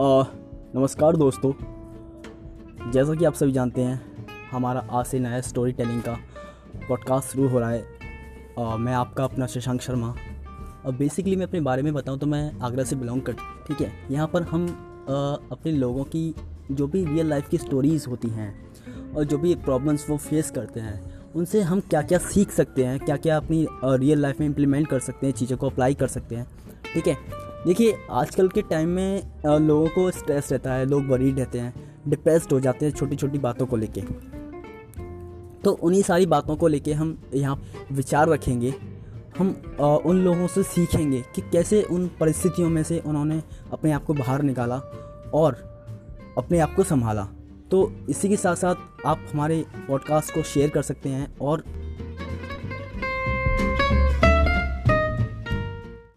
नमस्कार दोस्तों। जैसा कि आप सभी जानते हैं हमारा आज से नया स्टोरी टेलिंग का पॉडकास्ट शुरू हो रहा है। अ, मैं आपका अपना शशांक शर्मा। और बेसिकली मैं अपने बारे में बताऊँ तो मैं आगरा से बिलोंग कर ठीक है? यहाँ पर हम अ, अपने लोगों की जो भी रियल लाइफ की स्टोरीज़ होती हैं और जो भी प्रॉब्लम्स वो फेस करते हैं उनसे हम क्या क्या सीख सकते हैं क्या क्या अपनी रियल लाइफ में इम्प्लीमेंट कर सकते हैं चीज़ों को अप्लाई कर सकते हैं ठीक है? देखिए, आजकल के टाइम में लोगों को स्ट्रेस रहता है, लोग वरीड रहते हैं डिप्रेस्ड हो जाते हैं छोटी छोटी बातों को लेके। तो उन्हीं सारी बातों को लेके हम यहाँ विचार रखेंगे, हम उन लोगों से सीखेंगे कि कैसे उन परिस्थितियों में से उन्होंने अपने आप को बाहर निकाला और अपने आप को संभाला। तो इसी के साथ साथ आप हमारे पॉडकास्ट को शेयर कर सकते हैं और